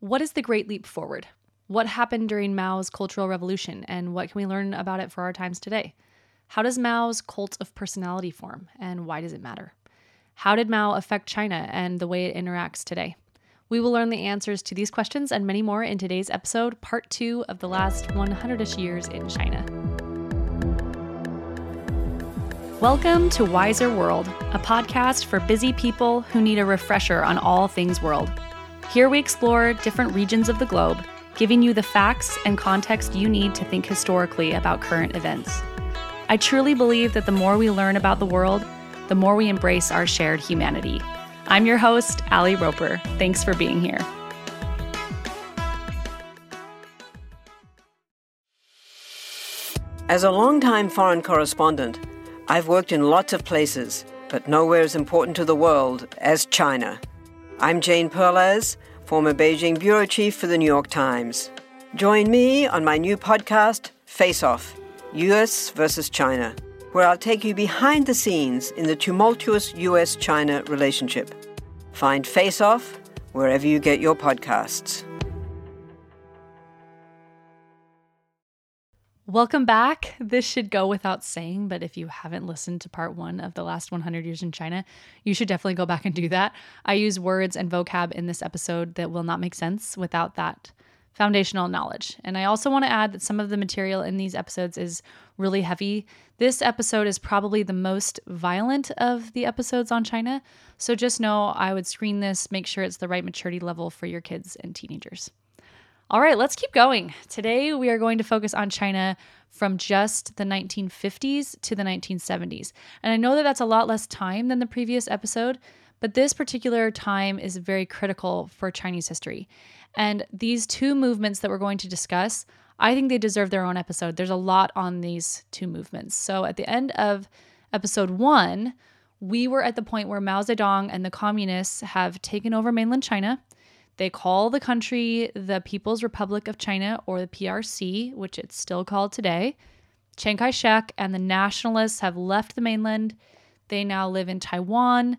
What is the Great Leap Forward? What happened during Mao's Cultural Revolution, and what can we learn about it for our times today? How does Mao's cult of personality form, and why does it matter? How did Mao affect China and the way it interacts today? We will learn the answers to these questions and many more in today's episode, part two of the last 100 ish years in China. Welcome to Wiser World, a podcast for busy people who need a refresher on all things world. Here we explore different regions of the globe, giving you the facts and context you need to think historically about current events. I truly believe that the more we learn about the world, the more we embrace our shared humanity. I'm your host, Ali Roper. Thanks for being here. As a longtime foreign correspondent, I've worked in lots of places, but nowhere as important to the world as China. I'm Jane Perlez, former Beijing bureau chief for the New York Times. Join me on my new podcast, Face Off US versus China, where I'll take you behind the scenes in the tumultuous US China relationship. Find Face Off wherever you get your podcasts. Welcome back. This should go without saying, but if you haven't listened to part one of the last 100 years in China, you should definitely go back and do that. I use words and vocab in this episode that will not make sense without that foundational knowledge. And I also want to add that some of the material in these episodes is really heavy. This episode is probably the most violent of the episodes on China. So just know I would screen this, make sure it's the right maturity level for your kids and teenagers. All right, let's keep going. Today, we are going to focus on China from just the 1950s to the 1970s. And I know that that's a lot less time than the previous episode, but this particular time is very critical for Chinese history. And these two movements that we're going to discuss, I think they deserve their own episode. There's a lot on these two movements. So at the end of episode one, we were at the point where Mao Zedong and the communists have taken over mainland China they call the country the People's Republic of China or the PRC, which it's still called today. Chiang Kai shek and the nationalists have left the mainland. They now live in Taiwan,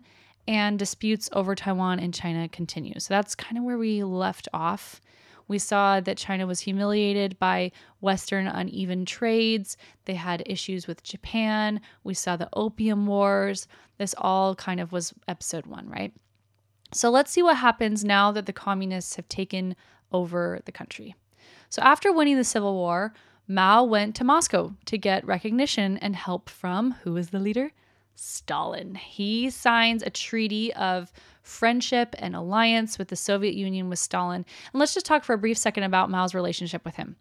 and disputes over Taiwan and China continue. So that's kind of where we left off. We saw that China was humiliated by Western uneven trades. They had issues with Japan. We saw the Opium Wars. This all kind of was episode one, right? So let's see what happens now that the communists have taken over the country. So after winning the Civil War, Mao went to Moscow to get recognition and help from who is the leader? Stalin. He signs a treaty of friendship and alliance with the Soviet Union with Stalin. And let's just talk for a brief second about Mao's relationship with him.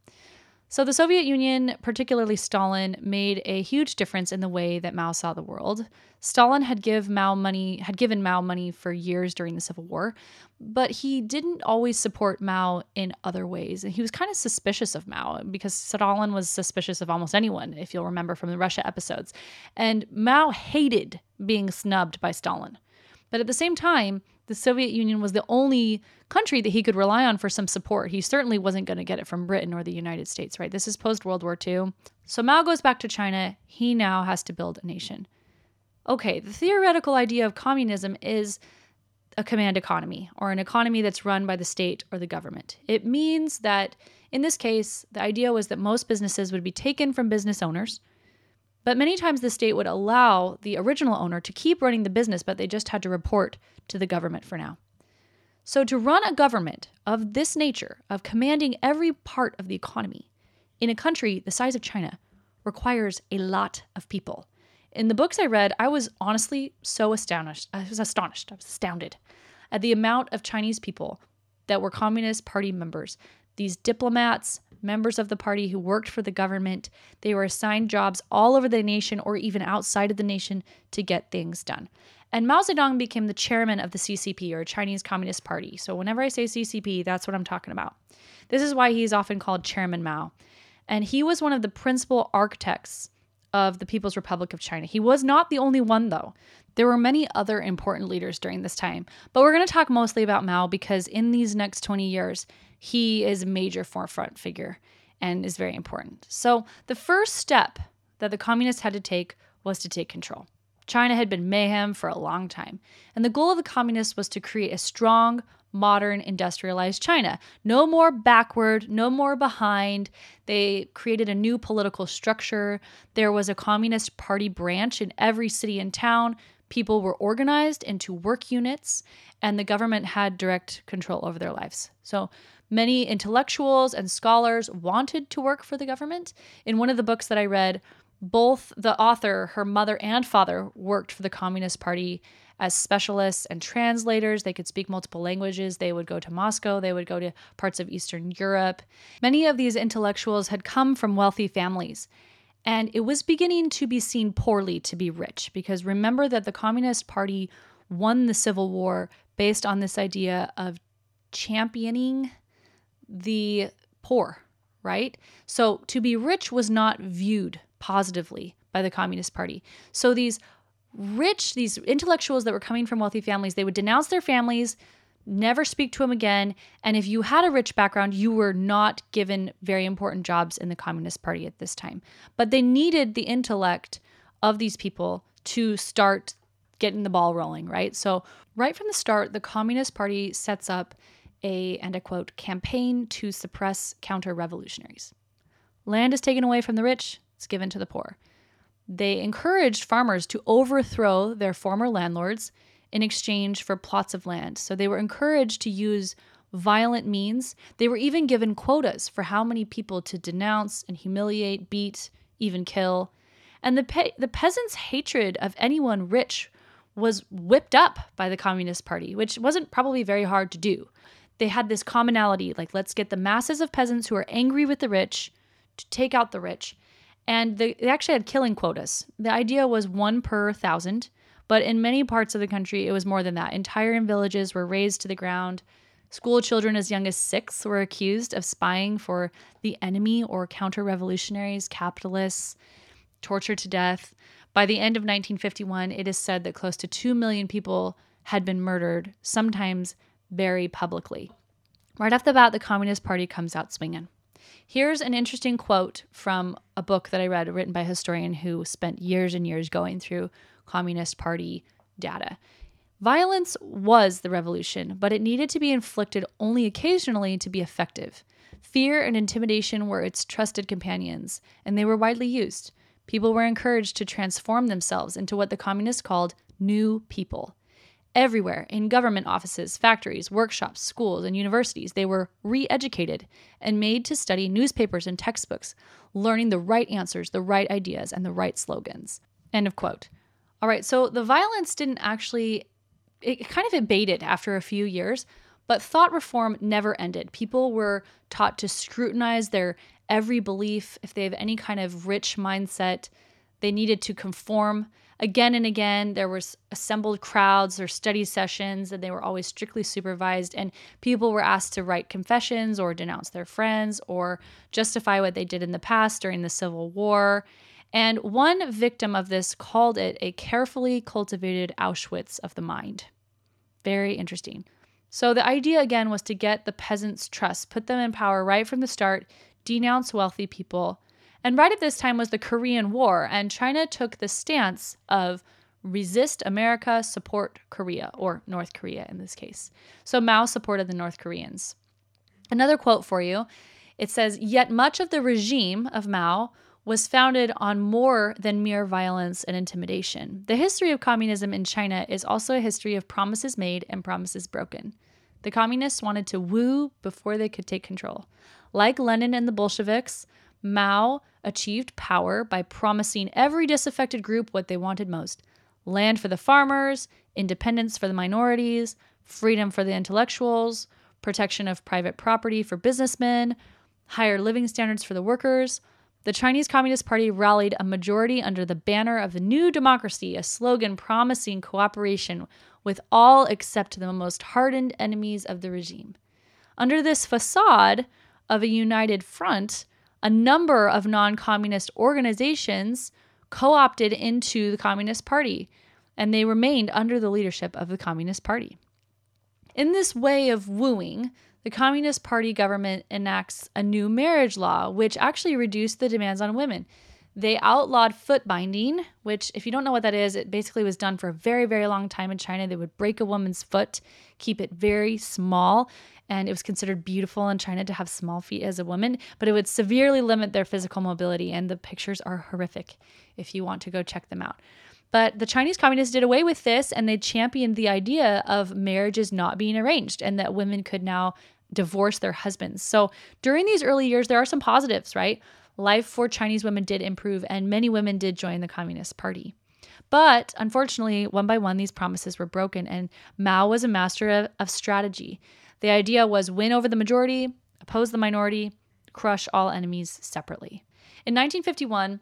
So the Soviet Union, particularly Stalin, made a huge difference in the way that Mao saw the world. Stalin had give Mao money had given Mao money for years during the Civil War, but he didn't always support Mao in other ways. And he was kind of suspicious of Mao because Stalin was suspicious of almost anyone, if you'll remember from the Russia episodes. And Mao hated being snubbed by Stalin. But at the same time, the Soviet Union was the only country that he could rely on for some support. He certainly wasn't going to get it from Britain or the United States, right? This is post World War II. So Mao goes back to China. He now has to build a nation. Okay, the theoretical idea of communism is a command economy or an economy that's run by the state or the government. It means that in this case, the idea was that most businesses would be taken from business owners but many times the state would allow the original owner to keep running the business, but they just had to report to the government for now. So, to run a government of this nature, of commanding every part of the economy in a country the size of China, requires a lot of people. In the books I read, I was honestly so astonished. I was astonished. I was astounded at the amount of Chinese people that were Communist Party members. These diplomats, members of the party who worked for the government. They were assigned jobs all over the nation or even outside of the nation to get things done. And Mao Zedong became the chairman of the CCP or Chinese Communist Party. So whenever I say CCP, that's what I'm talking about. This is why he's often called Chairman Mao. And he was one of the principal architects of the People's Republic of China. He was not the only one, though. There were many other important leaders during this time, but we're going to talk mostly about Mao because in these next 20 years, he is a major forefront figure and is very important. So, the first step that the communists had to take was to take control. China had been mayhem for a long time, and the goal of the communists was to create a strong, modern industrialized China. No more backward, no more behind. They created a new political structure. There was a Communist Party branch in every city and town. People were organized into work units, and the government had direct control over their lives. So many intellectuals and scholars wanted to work for the government. In one of the books that I read, both the author, her mother and father, worked for the Communist Party as specialists and translators. They could speak multiple languages. They would go to Moscow. They would go to parts of Eastern Europe. Many of these intellectuals had come from wealthy families. And it was beginning to be seen poorly to be rich because remember that the Communist Party won the Civil War based on this idea of championing the poor, right? So to be rich was not viewed positively by the Communist Party. So these rich, these intellectuals that were coming from wealthy families, they would denounce their families, never speak to them again. And if you had a rich background, you were not given very important jobs in the Communist Party at this time. But they needed the intellect of these people to start getting the ball rolling, right? So, right from the start, the Communist Party sets up a, and I quote, campaign to suppress counter revolutionaries. Land is taken away from the rich, it's given to the poor. They encouraged farmers to overthrow their former landlords in exchange for plots of land. So they were encouraged to use violent means. They were even given quotas for how many people to denounce and humiliate, beat, even kill. And the, pe- the peasants' hatred of anyone rich was whipped up by the Communist Party, which wasn't probably very hard to do. They had this commonality like, let's get the masses of peasants who are angry with the rich to take out the rich and they actually had killing quotas. The idea was one per thousand, but in many parts of the country, it was more than that. Entire villages were razed to the ground. School children as young as six were accused of spying for the enemy or counter revolutionaries, capitalists, tortured to death. By the end of 1951, it is said that close to 2 million people had been murdered, sometimes very publicly. Right off the bat, the Communist Party comes out swinging. Here's an interesting quote from a book that I read written by a historian who spent years and years going through Communist Party data. Violence was the revolution, but it needed to be inflicted only occasionally to be effective. Fear and intimidation were its trusted companions, and they were widely used. People were encouraged to transform themselves into what the communists called new people. Everywhere, in government offices, factories, workshops, schools, and universities, they were re educated and made to study newspapers and textbooks, learning the right answers, the right ideas, and the right slogans. End of quote. All right, so the violence didn't actually, it kind of abated after a few years, but thought reform never ended. People were taught to scrutinize their every belief. If they have any kind of rich mindset, they needed to conform again and again. There was assembled crowds or study sessions and they were always strictly supervised and people were asked to write confessions or denounce their friends or justify what they did in the past during the civil war. And one victim of this called it a carefully cultivated auschwitz of the mind. Very interesting. So the idea again was to get the peasants trust put them in power right from the start denounce wealthy people and right at this time was the Korean War, and China took the stance of resist America, support Korea, or North Korea in this case. So Mao supported the North Koreans. Another quote for you it says, Yet much of the regime of Mao was founded on more than mere violence and intimidation. The history of communism in China is also a history of promises made and promises broken. The communists wanted to woo before they could take control. Like Lenin and the Bolsheviks, Mao achieved power by promising every disaffected group what they wanted most land for the farmers, independence for the minorities, freedom for the intellectuals, protection of private property for businessmen, higher living standards for the workers. The Chinese Communist Party rallied a majority under the banner of the New Democracy, a slogan promising cooperation with all except the most hardened enemies of the regime. Under this facade of a united front, a number of non communist organizations co opted into the Communist Party, and they remained under the leadership of the Communist Party. In this way of wooing, the Communist Party government enacts a new marriage law, which actually reduced the demands on women. They outlawed foot binding, which, if you don't know what that is, it basically was done for a very, very long time in China. They would break a woman's foot, keep it very small, and it was considered beautiful in China to have small feet as a woman, but it would severely limit their physical mobility. And the pictures are horrific if you want to go check them out. But the Chinese communists did away with this and they championed the idea of marriages not being arranged and that women could now divorce their husbands. So during these early years, there are some positives, right? Life for Chinese women did improve and many women did join the Communist Party. But unfortunately, one by one, these promises were broken, and Mao was a master of, of strategy. The idea was win over the majority, oppose the minority, crush all enemies separately. In 1951,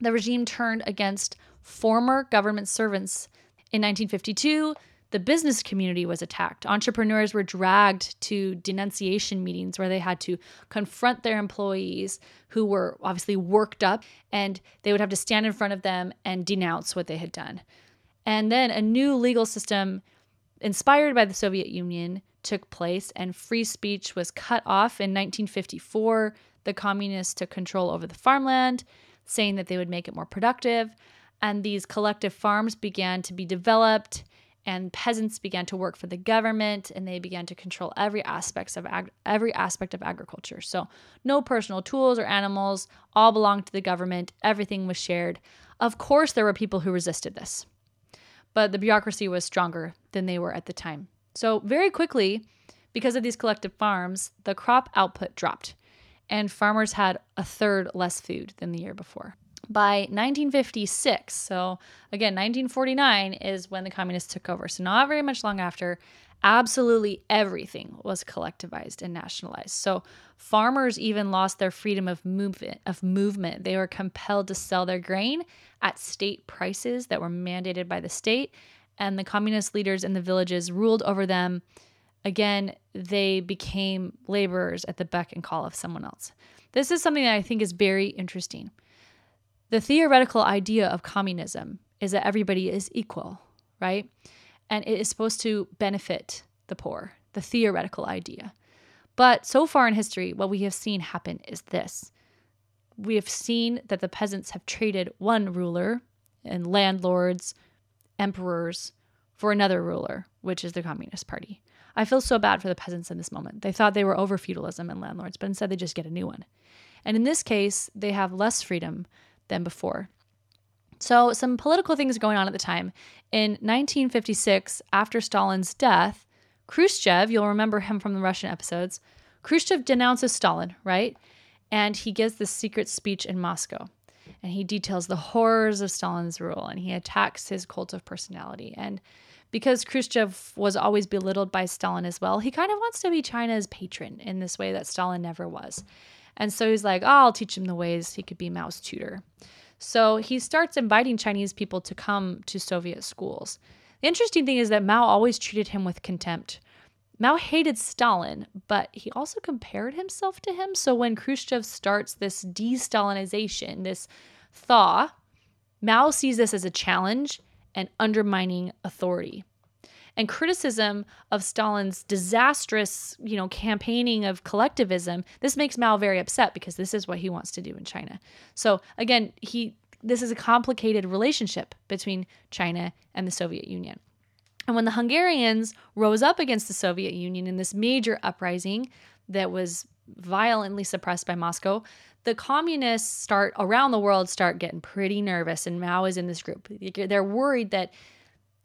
the regime turned against former government servants. In 1952, the business community was attacked. Entrepreneurs were dragged to denunciation meetings where they had to confront their employees who were obviously worked up and they would have to stand in front of them and denounce what they had done. And then a new legal system inspired by the Soviet Union took place and free speech was cut off in 1954. The communists took control over the farmland, saying that they would make it more productive. And these collective farms began to be developed and peasants began to work for the government and they began to control every aspects of ag- every aspect of agriculture. So no personal tools or animals, all belonged to the government, everything was shared. Of course there were people who resisted this. But the bureaucracy was stronger than they were at the time. So very quickly, because of these collective farms, the crop output dropped and farmers had a third less food than the year before by 1956, so again, 1949 is when the communists took over. So, not very much long after, absolutely everything was collectivized and nationalized. So, farmers even lost their freedom of movement. Of movement, they were compelled to sell their grain at state prices that were mandated by the state, and the communist leaders in the villages ruled over them. Again, they became laborers at the beck and call of someone else. This is something that I think is very interesting the theoretical idea of communism is that everybody is equal, right? And it is supposed to benefit the poor, the theoretical idea. But so far in history, what we have seen happen is this we have seen that the peasants have traded one ruler and landlords, emperors, for another ruler, which is the Communist Party. I feel so bad for the peasants in this moment. They thought they were over feudalism and landlords, but instead they just get a new one. And in this case, they have less freedom than before. So, some political things going on at the time. In 1956, after Stalin's death, Khrushchev, you'll remember him from the Russian episodes, Khrushchev denounces Stalin, right? And he gives this secret speech in Moscow. And he details the horrors of Stalin's rule and he attacks his cult of personality. And because Khrushchev was always belittled by Stalin as well, he kind of wants to be China's patron in this way that Stalin never was. And so he's like, oh, I'll teach him the ways he could be Mao's tutor. So he starts inviting Chinese people to come to Soviet schools. The interesting thing is that Mao always treated him with contempt. Mao hated Stalin, but he also compared himself to him. So when Khrushchev starts this de Stalinization, this thaw, Mao sees this as a challenge and undermining authority and criticism of Stalin's disastrous, you know, campaigning of collectivism, this makes Mao very upset because this is what he wants to do in China. So again, he this is a complicated relationship between China and the Soviet Union. And when the Hungarians rose up against the Soviet Union in this major uprising that was violently suppressed by Moscow, the communists start around the world start getting pretty nervous and Mao is in this group. They're worried that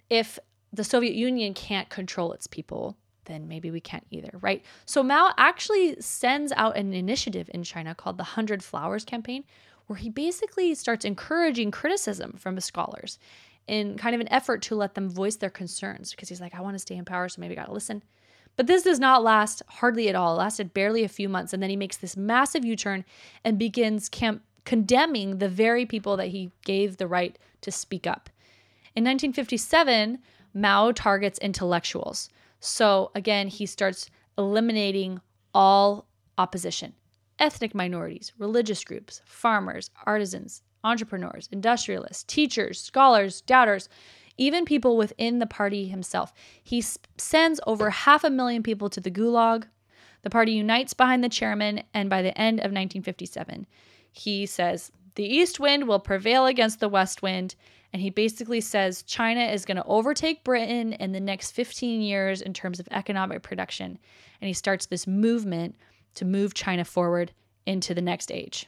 if the Soviet Union can't control its people, then maybe we can't either, right? So Mao actually sends out an initiative in China called the Hundred Flowers Campaign, where he basically starts encouraging criticism from his scholars in kind of an effort to let them voice their concerns because he's like, I want to stay in power, so maybe I got to listen. But this does not last hardly at all. It lasted barely a few months. And then he makes this massive U turn and begins camp- condemning the very people that he gave the right to speak up. In 1957, Mao targets intellectuals. So again, he starts eliminating all opposition ethnic minorities, religious groups, farmers, artisans, entrepreneurs, industrialists, teachers, scholars, doubters, even people within the party himself. He sends over half a million people to the gulag. The party unites behind the chairman, and by the end of 1957, he says, the east wind will prevail against the west wind. And he basically says China is going to overtake Britain in the next 15 years in terms of economic production. And he starts this movement to move China forward into the next age.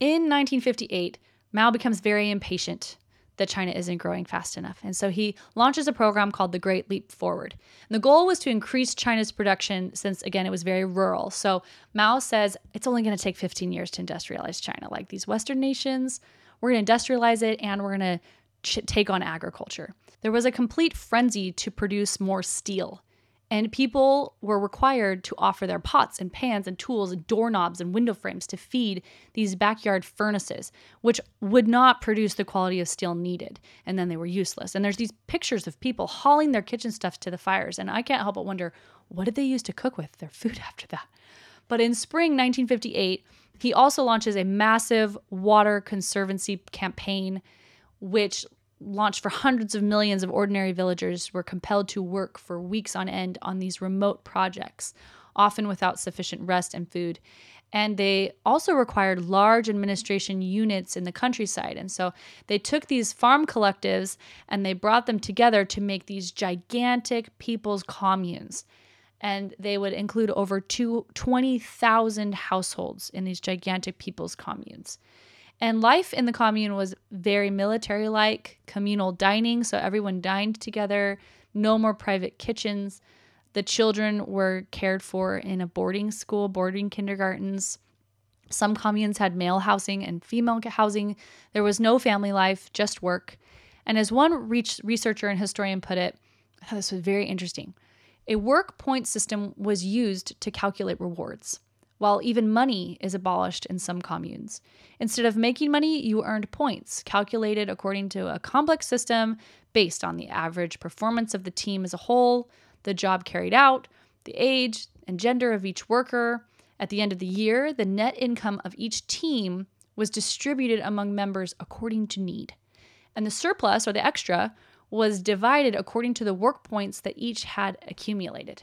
In 1958, Mao becomes very impatient that China isn't growing fast enough. And so he launches a program called the Great Leap Forward. And the goal was to increase China's production since, again, it was very rural. So Mao says it's only going to take 15 years to industrialize China. Like these Western nations, we're going to industrialize it and we're going to ch- take on agriculture. There was a complete frenzy to produce more steel and people were required to offer their pots and pans and tools and doorknobs and window frames to feed these backyard furnaces, which would not produce the quality of steel needed. And then they were useless. And there's these pictures of people hauling their kitchen stuff to the fires. And I can't help but wonder what did they use to cook with their food after that? But in spring 1958, he also launches a massive water conservancy campaign, which launched for hundreds of millions of ordinary villagers were compelled to work for weeks on end on these remote projects, often without sufficient rest and food. And they also required large administration units in the countryside. And so they took these farm collectives and they brought them together to make these gigantic people's communes. And they would include over 20,000 households in these gigantic people's communes. And life in the commune was very military like, communal dining, so everyone dined together, no more private kitchens. The children were cared for in a boarding school, boarding kindergartens. Some communes had male housing and female housing. There was no family life, just work. And as one researcher and historian put it, I thought this was very interesting. A work point system was used to calculate rewards while even money is abolished in some communes. Instead of making money, you earned points, calculated according to a complex system based on the average performance of the team as a whole, the job carried out, the age and gender of each worker. At the end of the year, the net income of each team was distributed among members according to need. And the surplus or the extra was divided according to the work points that each had accumulated.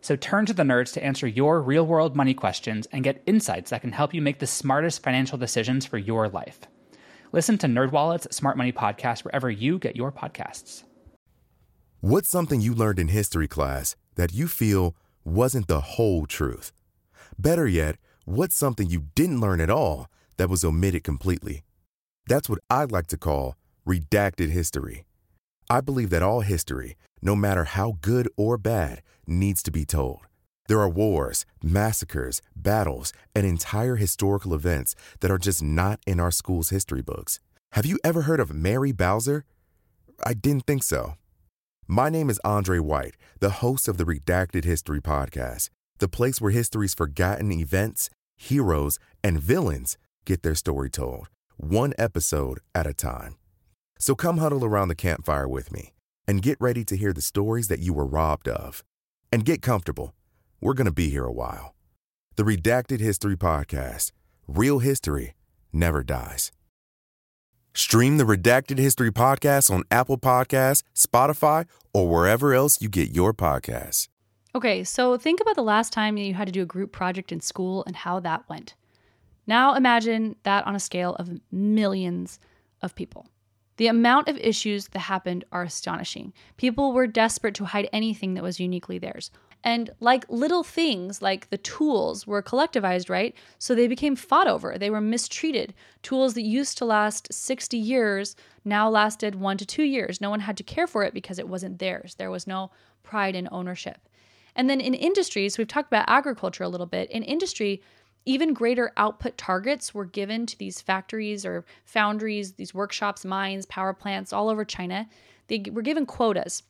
So turn to the nerds to answer your real world money questions and get insights that can help you make the smartest financial decisions for your life. Listen to NerdWallet's Smart Money Podcast wherever you get your podcasts. What's something you learned in history class that you feel wasn't the whole truth? Better yet, what's something you didn't learn at all that was omitted completely? That's what I'd like to call redacted history. I believe that all history, no matter how good or bad, needs to be told. There are wars, massacres, battles, and entire historical events that are just not in our school's history books. Have you ever heard of Mary Bowser? I didn't think so. My name is Andre White, the host of the Redacted History Podcast, the place where history's forgotten events, heroes, and villains get their story told, one episode at a time. So come huddle around the campfire with me and get ready to hear the stories that you were robbed of. And get comfortable. We're going to be here a while. The Redacted History Podcast Real History Never Dies. Stream the Redacted History Podcast on Apple Podcasts, Spotify, or wherever else you get your podcasts. Okay, so think about the last time you had to do a group project in school and how that went. Now imagine that on a scale of millions of people. The amount of issues that happened are astonishing. People were desperate to hide anything that was uniquely theirs. And like little things, like the tools were collectivized, right? So they became fought over. They were mistreated. Tools that used to last 60 years now lasted one to two years. No one had to care for it because it wasn't theirs. There was no pride in ownership. And then in industries, we've talked about agriculture a little bit. In industry, even greater output targets were given to these factories or foundries, these workshops, mines, power plants all over China. They were given quotas.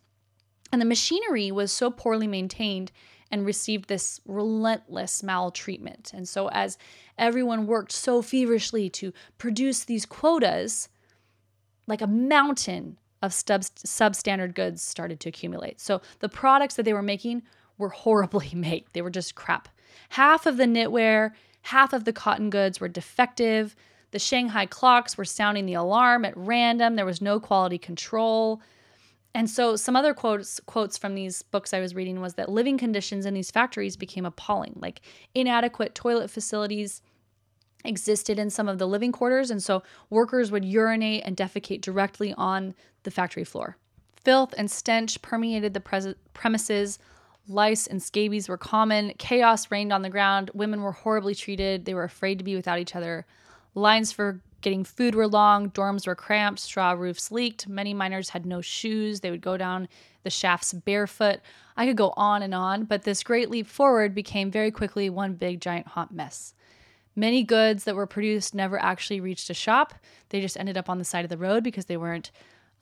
And the machinery was so poorly maintained and received this relentless maltreatment. And so, as everyone worked so feverishly to produce these quotas, like a mountain of sub- substandard goods started to accumulate. So, the products that they were making were horribly made, they were just crap. Half of the knitwear, half of the cotton goods were defective. The Shanghai clocks were sounding the alarm at random. There was no quality control. And so some other quotes quotes from these books I was reading was that living conditions in these factories became appalling. Like inadequate toilet facilities existed in some of the living quarters and so workers would urinate and defecate directly on the factory floor. Filth and stench permeated the pres- premises. Lice and scabies were common. Chaos reigned on the ground. Women were horribly treated. They were afraid to be without each other. Lines for Getting food were long, dorms were cramped, straw roofs leaked. Many miners had no shoes. They would go down the shafts barefoot. I could go on and on, but this great leap forward became very quickly one big giant hot mess. Many goods that were produced never actually reached a shop. They just ended up on the side of the road because they weren't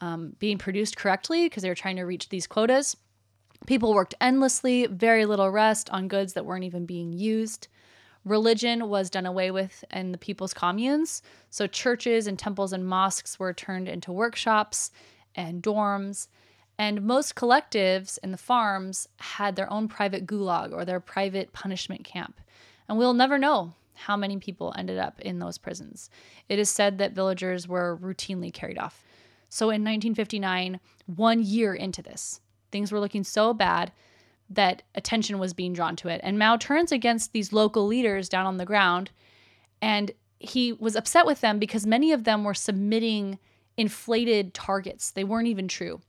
um, being produced correctly because they were trying to reach these quotas. People worked endlessly, very little rest on goods that weren't even being used. Religion was done away with in the people's communes. So churches and temples and mosques were turned into workshops and dorms. And most collectives in the farms had their own private gulag or their private punishment camp. And we'll never know how many people ended up in those prisons. It is said that villagers were routinely carried off. So in 1959, one year into this, things were looking so bad that attention was being drawn to it. And Mao turns against these local leaders down on the ground and he was upset with them because many of them were submitting inflated targets. They weren't even true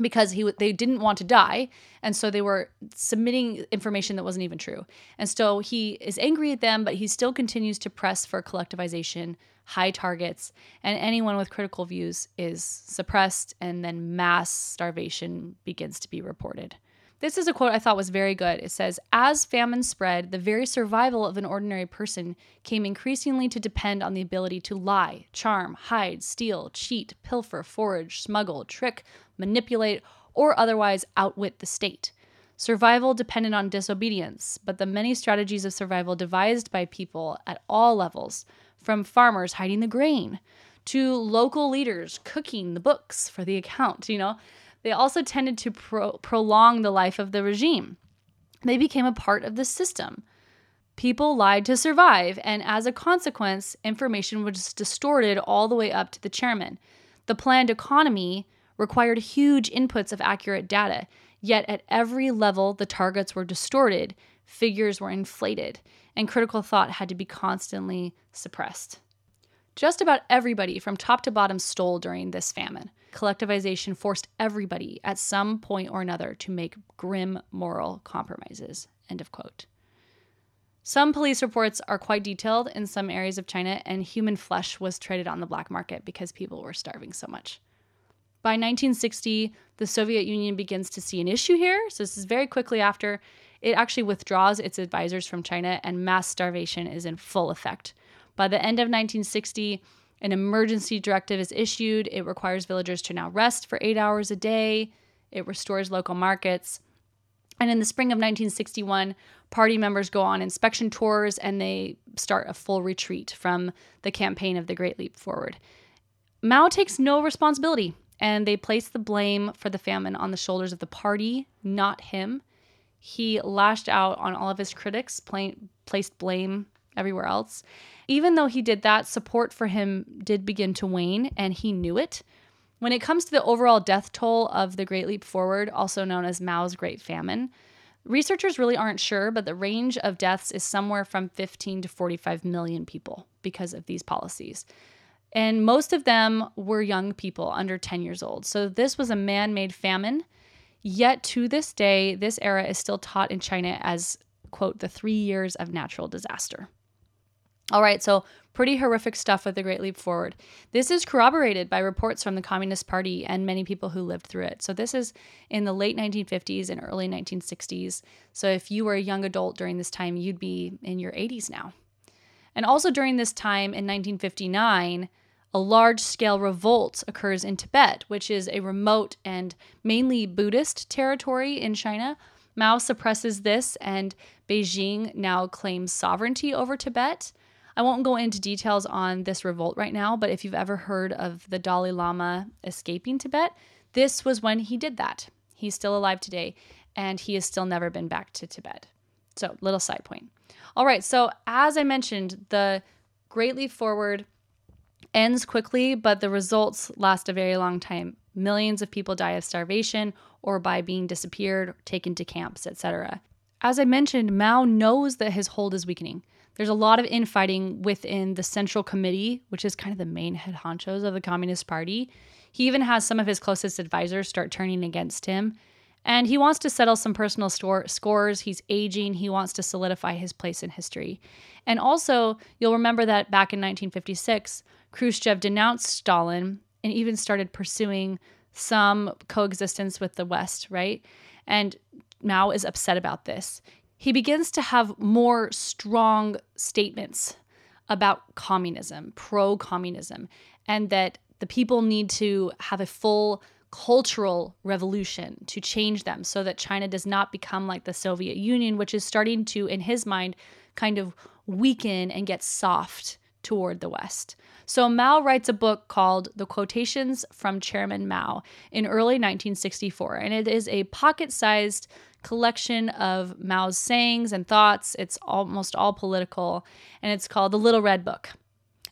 because he they didn't want to die and so they were submitting information that wasn't even true. And so he is angry at them but he still continues to press for collectivization, high targets, and anyone with critical views is suppressed and then mass starvation begins to be reported. This is a quote I thought was very good. It says, As famine spread, the very survival of an ordinary person came increasingly to depend on the ability to lie, charm, hide, steal, cheat, pilfer, forage, smuggle, trick, manipulate, or otherwise outwit the state. Survival depended on disobedience, but the many strategies of survival devised by people at all levels, from farmers hiding the grain to local leaders cooking the books for the account, you know, they also tended to pro- prolong the life of the regime. They became a part of the system. People lied to survive, and as a consequence, information was distorted all the way up to the chairman. The planned economy required huge inputs of accurate data, yet at every level, the targets were distorted, figures were inflated, and critical thought had to be constantly suppressed. Just about everybody from top to bottom stole during this famine. Collectivization forced everybody at some point or another to make grim moral compromises. End of quote. Some police reports are quite detailed in some areas of China, and human flesh was traded on the black market because people were starving so much. By 1960, the Soviet Union begins to see an issue here. So, this is very quickly after it actually withdraws its advisors from China, and mass starvation is in full effect. By the end of 1960, an emergency directive is issued. It requires villagers to now rest for eight hours a day. It restores local markets. And in the spring of 1961, party members go on inspection tours and they start a full retreat from the campaign of the Great Leap Forward. Mao takes no responsibility and they place the blame for the famine on the shoulders of the party, not him. He lashed out on all of his critics, placed blame everywhere else. Even though he did that, support for him did begin to wane, and he knew it. When it comes to the overall death toll of the Great Leap Forward, also known as Mao's Great Famine, researchers really aren't sure, but the range of deaths is somewhere from 15 to 45 million people because of these policies. And most of them were young people under 10 years old. So this was a man made famine. Yet to this day, this era is still taught in China as, quote, the three years of natural disaster. All right, so pretty horrific stuff with the Great Leap Forward. This is corroborated by reports from the Communist Party and many people who lived through it. So this is in the late 1950s and early 1960s. So if you were a young adult during this time, you'd be in your 80s now. And also during this time in 1959, a large scale revolt occurs in Tibet, which is a remote and mainly Buddhist territory in China. Mao suppresses this, and Beijing now claims sovereignty over Tibet. I won't go into details on this revolt right now, but if you've ever heard of the Dalai Lama escaping Tibet, this was when he did that. He's still alive today, and he has still never been back to Tibet. So, little side point. All right, so as I mentioned, the Great Leap Forward ends quickly, but the results last a very long time. Millions of people die of starvation or by being disappeared, taken to camps, etc. As I mentioned, Mao knows that his hold is weakening. There's a lot of infighting within the Central Committee, which is kind of the main head honchos of the Communist Party. He even has some of his closest advisors start turning against him. And he wants to settle some personal store, scores. He's aging. He wants to solidify his place in history. And also, you'll remember that back in 1956, Khrushchev denounced Stalin and even started pursuing some coexistence with the West, right? And Mao is upset about this. He begins to have more strong statements about communism, pro communism, and that the people need to have a full cultural revolution to change them so that China does not become like the Soviet Union, which is starting to, in his mind, kind of weaken and get soft toward the West. So Mao writes a book called The Quotations from Chairman Mao in early 1964, and it is a pocket sized collection of Mao's sayings and thoughts. It's almost all political, and it's called The Little Red Book.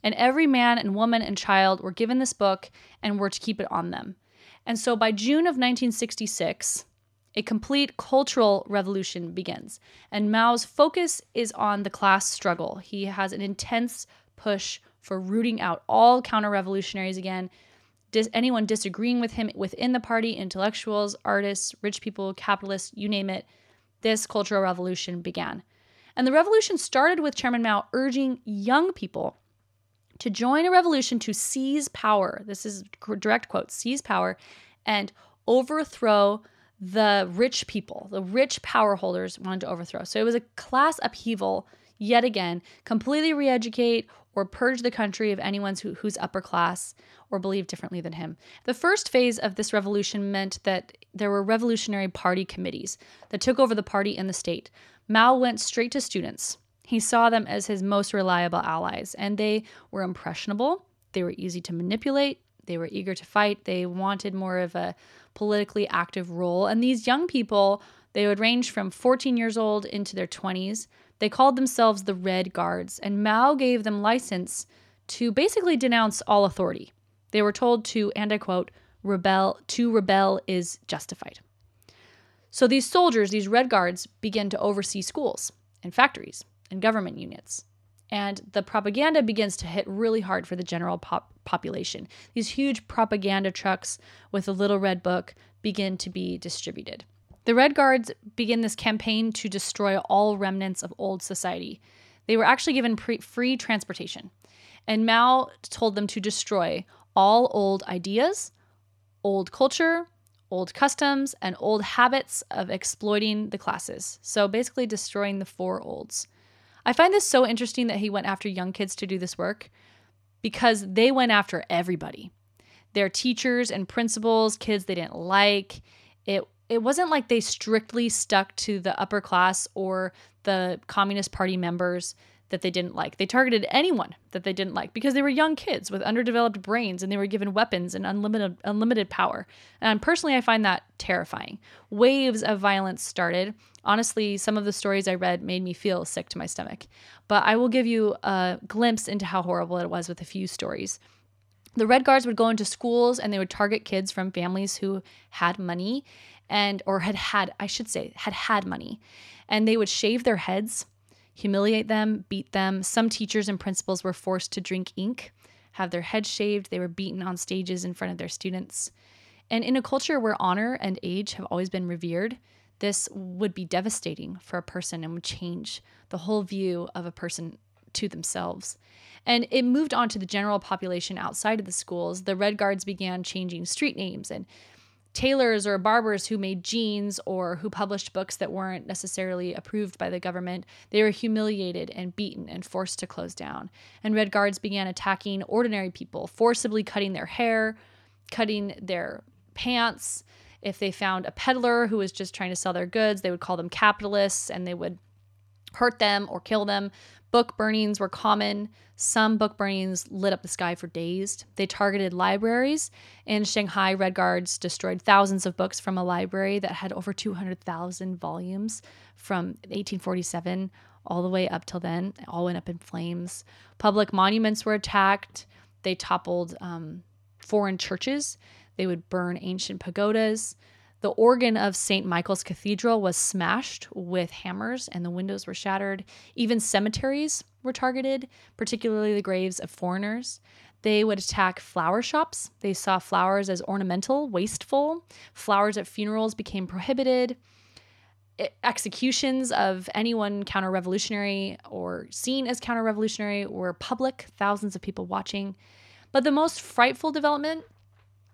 And every man and woman and child were given this book and were to keep it on them. And so by June of 1966, a complete cultural revolution begins. And Mao's focus is on the class struggle. He has an intense push for rooting out all counter revolutionaries again. Dis- anyone disagreeing with him within the party, intellectuals, artists, rich people, capitalists, you name it, this cultural revolution began. And the revolution started with Chairman Mao urging young people to join a revolution to seize power. This is direct quote seize power and overthrow the rich people, the rich power holders wanted to overthrow. So it was a class upheaval yet again, completely re educate or purge the country of anyone who, who's upper class or believed differently than him. The first phase of this revolution meant that there were revolutionary party committees that took over the party and the state. Mao went straight to students. He saw them as his most reliable allies, and they were impressionable. They were easy to manipulate. They were eager to fight. They wanted more of a politically active role. And these young people, they would range from 14 years old into their 20s. They called themselves the Red Guards, and Mao gave them license to basically denounce all authority. They were told to, and I quote, rebel, to rebel is justified. So these soldiers, these Red Guards, begin to oversee schools and factories and government units. And the propaganda begins to hit really hard for the general pop- population. These huge propaganda trucks with a little red book begin to be distributed. The Red Guards begin this campaign to destroy all remnants of old society. They were actually given pre- free transportation. And Mao told them to destroy all old ideas, old culture, old customs, and old habits of exploiting the classes. So basically, destroying the four olds. I find this so interesting that he went after young kids to do this work because they went after everybody. Their teachers and principals, kids they didn't like. It it wasn't like they strictly stuck to the upper class or the Communist Party members that they didn't like. They targeted anyone that they didn't like because they were young kids with underdeveloped brains and they were given weapons and unlimited unlimited power. And personally I find that terrifying. Waves of violence started. Honestly, some of the stories I read made me feel sick to my stomach. But I will give you a glimpse into how horrible it was with a few stories. The Red Guards would go into schools and they would target kids from families who had money and or had had I should say had had money. And they would shave their heads humiliate them, beat them. Some teachers and principals were forced to drink ink, have their heads shaved. They were beaten on stages in front of their students. And in a culture where honor and age have always been revered, this would be devastating for a person and would change the whole view of a person to themselves. And it moved on to the general population outside of the schools. The Red Guards began changing street names and tailors or barbers who made jeans or who published books that weren't necessarily approved by the government, they were humiliated and beaten and forced to close down. And Red Guards began attacking ordinary people, forcibly cutting their hair, cutting their pants. If they found a peddler who was just trying to sell their goods, they would call them capitalists and they would hurt them or kill them. Book burnings were common. Some book burnings lit up the sky for days. They targeted libraries. In Shanghai, Red Guards destroyed thousands of books from a library that had over 200,000 volumes from 1847 all the way up till then. It all went up in flames. Public monuments were attacked. They toppled um, foreign churches. They would burn ancient pagodas. The organ of St. Michael's Cathedral was smashed with hammers and the windows were shattered. Even cemeteries were targeted, particularly the graves of foreigners. They would attack flower shops. They saw flowers as ornamental, wasteful. Flowers at funerals became prohibited. Executions of anyone counter revolutionary or seen as counter revolutionary were public, thousands of people watching. But the most frightful development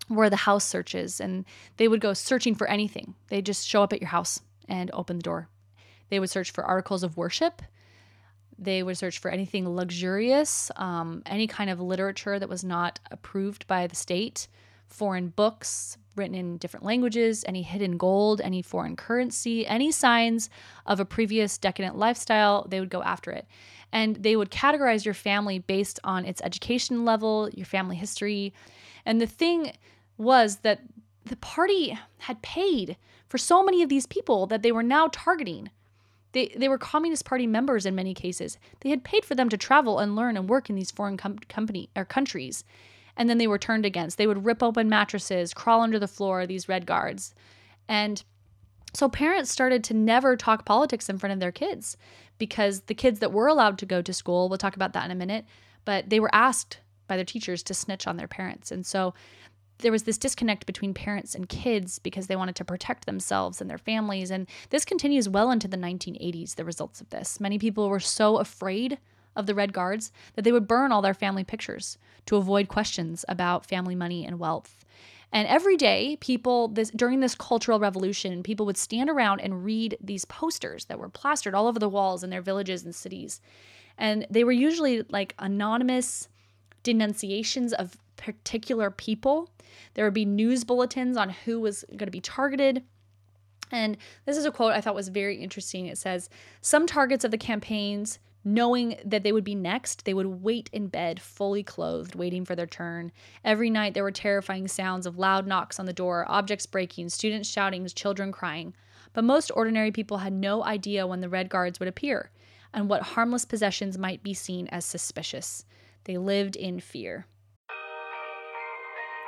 were the house searches, and they would go searching for anything. They'd just show up at your house and open the door. They would search for articles of worship. They would search for anything luxurious, um, any kind of literature that was not approved by the state, foreign books written in different languages, any hidden gold, any foreign currency, any signs of a previous decadent lifestyle, they would go after it. And they would categorize your family based on its education level, your family history. And the thing was that the party had paid for so many of these people that they were now targeting. They, they were Communist Party members in many cases. They had paid for them to travel and learn and work in these foreign com- company or countries, and then they were turned against. They would rip open mattresses, crawl under the floor. These red guards, and so parents started to never talk politics in front of their kids because the kids that were allowed to go to school, we'll talk about that in a minute, but they were asked by their teachers to snitch on their parents, and so there was this disconnect between parents and kids because they wanted to protect themselves and their families. And this continues well into the 1980s, the results of this. Many people were so afraid of the Red Guards that they would burn all their family pictures to avoid questions about family money and wealth. And every day, people this during this cultural revolution, people would stand around and read these posters that were plastered all over the walls in their villages and cities. And they were usually like anonymous denunciations of particular people. There would be news bulletins on who was going to be targeted. And this is a quote I thought was very interesting. It says, Some targets of the campaigns, knowing that they would be next, they would wait in bed, fully clothed, waiting for their turn. Every night there were terrifying sounds of loud knocks on the door, objects breaking, students shouting, children crying. But most ordinary people had no idea when the Red Guards would appear and what harmless possessions might be seen as suspicious. They lived in fear.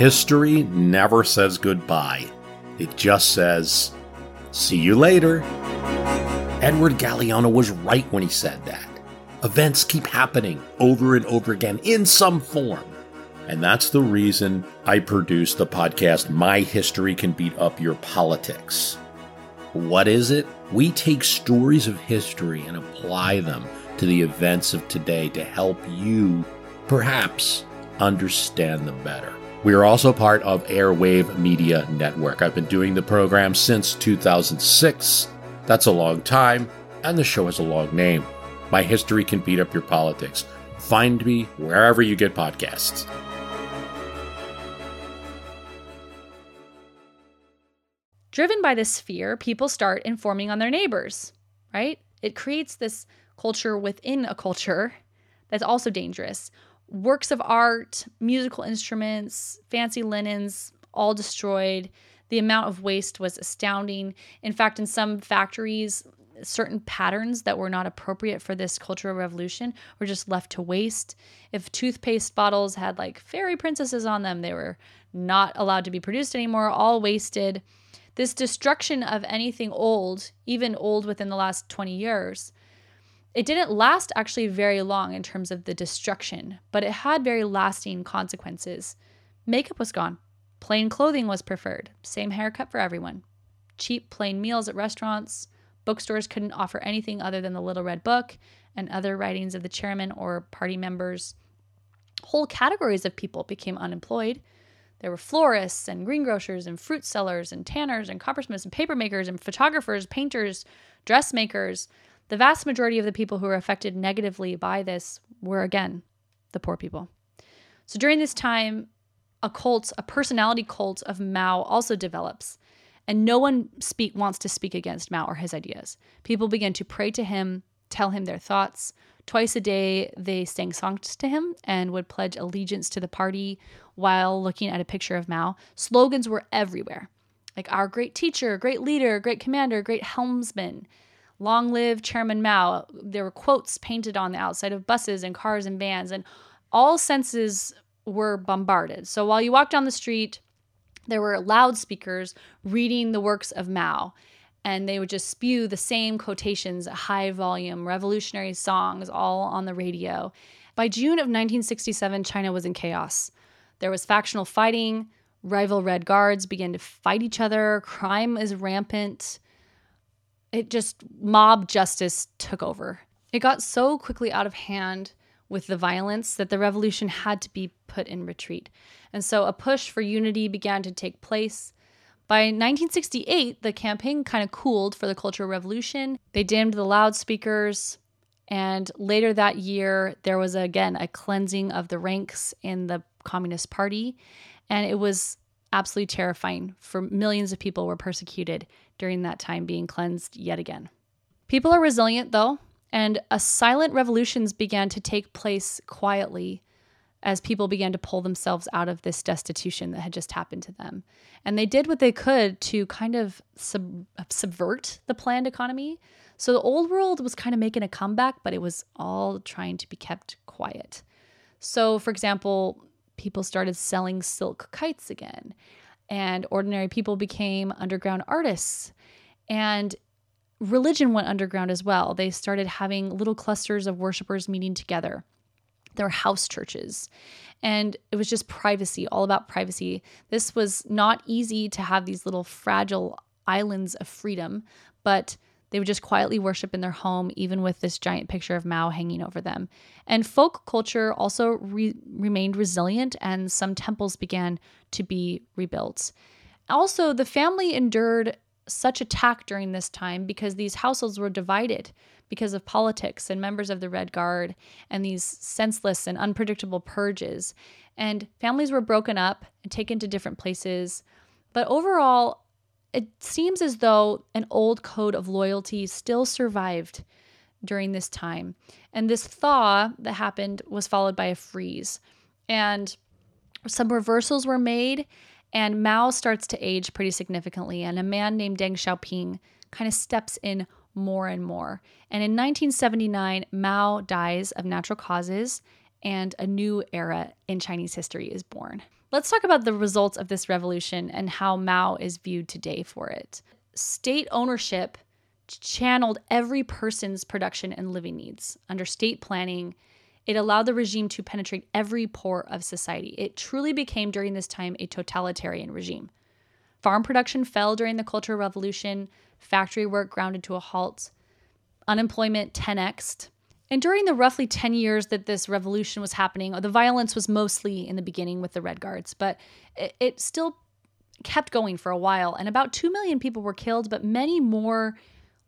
History never says goodbye, it just says, see you later. Edward Galeano was right when he said that. Events keep happening over and over again in some form. And that's the reason I produce the podcast My History Can Beat Up Your Politics. What is it? We take stories of history and apply them to the events of today to help you, perhaps, understand them better. We are also part of Airwave Media Network. I've been doing the program since 2006. That's a long time, and the show has a long name. My history can beat up your politics. Find me wherever you get podcasts. Driven by this fear, people start informing on their neighbors, right? It creates this culture within a culture that's also dangerous. Works of art, musical instruments, fancy linens, all destroyed. The amount of waste was astounding. In fact, in some factories, certain patterns that were not appropriate for this cultural revolution were just left to waste. If toothpaste bottles had like fairy princesses on them, they were not allowed to be produced anymore, all wasted. This destruction of anything old, even old within the last 20 years, it didn't last actually very long in terms of the destruction, but it had very lasting consequences. Makeup was gone. Plain clothing was preferred. Same haircut for everyone. Cheap, plain meals at restaurants. Bookstores couldn't offer anything other than the Little Red Book and other writings of the chairman or party members. Whole categories of people became unemployed. There were florists and greengrocers and fruit sellers and tanners and coppersmiths and papermakers and photographers, painters, dressmakers. The vast majority of the people who were affected negatively by this were, again, the poor people. So during this time, a cult, a personality cult of Mao also develops. And no one speak wants to speak against Mao or his ideas. People begin to pray to him, tell him their thoughts. Twice a day, they sang songs to him and would pledge allegiance to the party while looking at a picture of Mao. Slogans were everywhere like our great teacher, great leader, great commander, great helmsman. Long live Chairman Mao. There were quotes painted on the outside of buses and cars and vans, and all senses were bombarded. So while you walked down the street, there were loudspeakers reading the works of Mao, and they would just spew the same quotations, high volume, revolutionary songs, all on the radio. By June of 1967, China was in chaos. There was factional fighting, rival Red Guards began to fight each other, crime is rampant. It just, mob justice took over. It got so quickly out of hand with the violence that the revolution had to be put in retreat. And so a push for unity began to take place. By 1968, the campaign kind of cooled for the Cultural Revolution. They dimmed the loudspeakers. And later that year, there was again a cleansing of the ranks in the Communist Party. And it was absolutely terrifying for millions of people were persecuted during that time being cleansed yet again. People are resilient though, and a silent revolutions began to take place quietly as people began to pull themselves out of this destitution that had just happened to them. And they did what they could to kind of sub- subvert the planned economy. So the old world was kind of making a comeback, but it was all trying to be kept quiet. So, for example, people started selling silk kites again, and ordinary people became underground artists. And religion went underground as well. They started having little clusters of worshipers meeting together. There were house churches, and it was just privacy, all about privacy. This was not easy to have these little fragile islands of freedom, but they would just quietly worship in their home, even with this giant picture of Mao hanging over them. And folk culture also re- remained resilient, and some temples began to be rebuilt. Also, the family endured such attack during this time because these households were divided because of politics and members of the Red Guard and these senseless and unpredictable purges. And families were broken up and taken to different places. But overall, it seems as though an old code of loyalty still survived during this time. And this thaw that happened was followed by a freeze. And some reversals were made, and Mao starts to age pretty significantly. And a man named Deng Xiaoping kind of steps in more and more. And in 1979, Mao dies of natural causes, and a new era in Chinese history is born. Let's talk about the results of this revolution and how Mao is viewed today for it. State ownership channeled every person's production and living needs. Under state planning, it allowed the regime to penetrate every pore of society. It truly became, during this time, a totalitarian regime. Farm production fell during the Cultural Revolution, factory work grounded to a halt, unemployment 10xed, and during the roughly 10 years that this revolution was happening, the violence was mostly in the beginning with the Red Guards, but it, it still kept going for a while. And about 2 million people were killed, but many more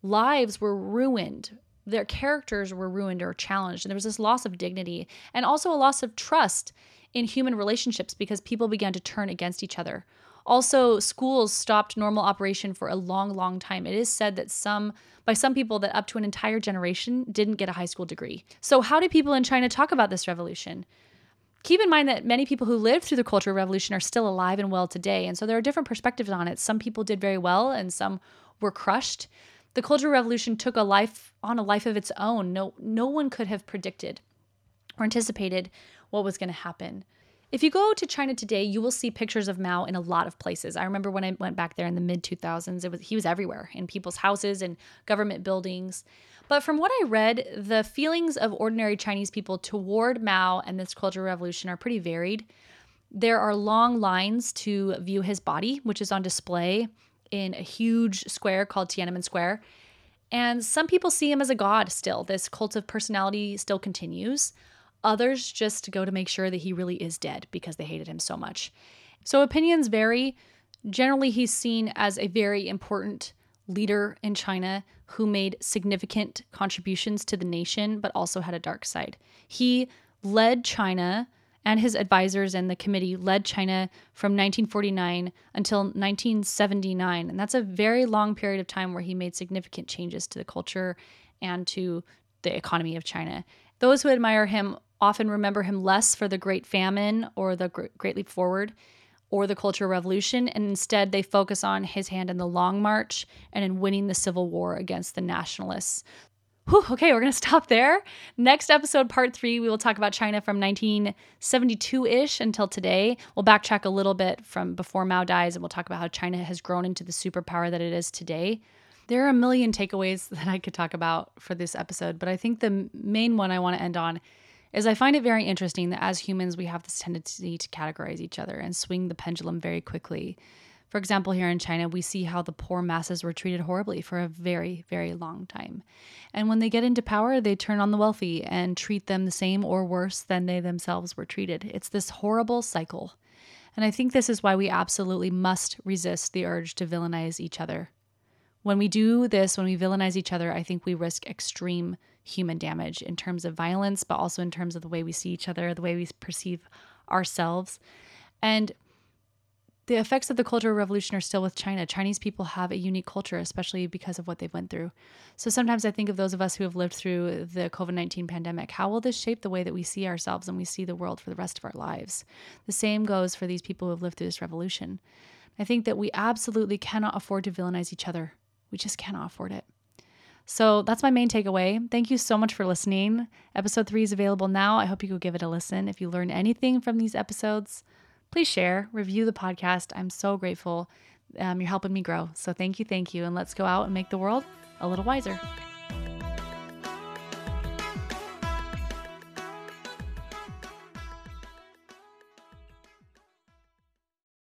lives were ruined their characters were ruined or challenged. And there was this loss of dignity and also a loss of trust in human relationships because people began to turn against each other. Also, schools stopped normal operation for a long, long time. It is said that some, by some people, that up to an entire generation didn't get a high school degree. So, how do people in China talk about this revolution? Keep in mind that many people who lived through the Cultural Revolution are still alive and well today. And so there are different perspectives on it. Some people did very well and some were crushed. The Cultural Revolution took a life on a life of its own. No, no one could have predicted or anticipated what was going to happen. If you go to China today, you will see pictures of Mao in a lot of places. I remember when I went back there in the mid 2000s, it was he was everywhere in people's houses and government buildings. But from what I read, the feelings of ordinary Chinese people toward Mao and this Cultural Revolution are pretty varied. There are long lines to view his body, which is on display in a huge square called Tiananmen Square. And some people see him as a god still. This cult of personality still continues. Others just go to make sure that he really is dead because they hated him so much. So opinions vary. Generally, he's seen as a very important leader in China who made significant contributions to the nation, but also had a dark side. He led China and his advisors and the committee led China from 1949 until 1979. And that's a very long period of time where he made significant changes to the culture and to the economy of China. Those who admire him often remember him less for the Great Famine or the Great Leap Forward or the Cultural Revolution, and instead they focus on his hand in the Long March and in winning the Civil War against the nationalists. Whew, okay, we're going to stop there. Next episode, part three, we will talk about China from 1972 ish until today. We'll backtrack a little bit from before Mao dies and we'll talk about how China has grown into the superpower that it is today. There are a million takeaways that I could talk about for this episode, but I think the main one I want to end on is I find it very interesting that as humans, we have this tendency to categorize each other and swing the pendulum very quickly. For example, here in China, we see how the poor masses were treated horribly for a very, very long time. And when they get into power, they turn on the wealthy and treat them the same or worse than they themselves were treated. It's this horrible cycle. And I think this is why we absolutely must resist the urge to villainize each other. When we do this, when we villainize each other, I think we risk extreme human damage in terms of violence, but also in terms of the way we see each other, the way we perceive ourselves. And the effects of the Cultural Revolution are still with China. Chinese people have a unique culture, especially because of what they've went through. So sometimes I think of those of us who have lived through the COVID-19 pandemic. How will this shape the way that we see ourselves and we see the world for the rest of our lives? The same goes for these people who have lived through this revolution. I think that we absolutely cannot afford to villainize each other. We just cannot afford it. So that's my main takeaway. Thank you so much for listening. Episode three is available now. I hope you go give it a listen. If you learned anything from these episodes, please share, review the podcast. I'm so grateful. Um, you're helping me grow. So thank you, thank you. And let's go out and make the world a little wiser.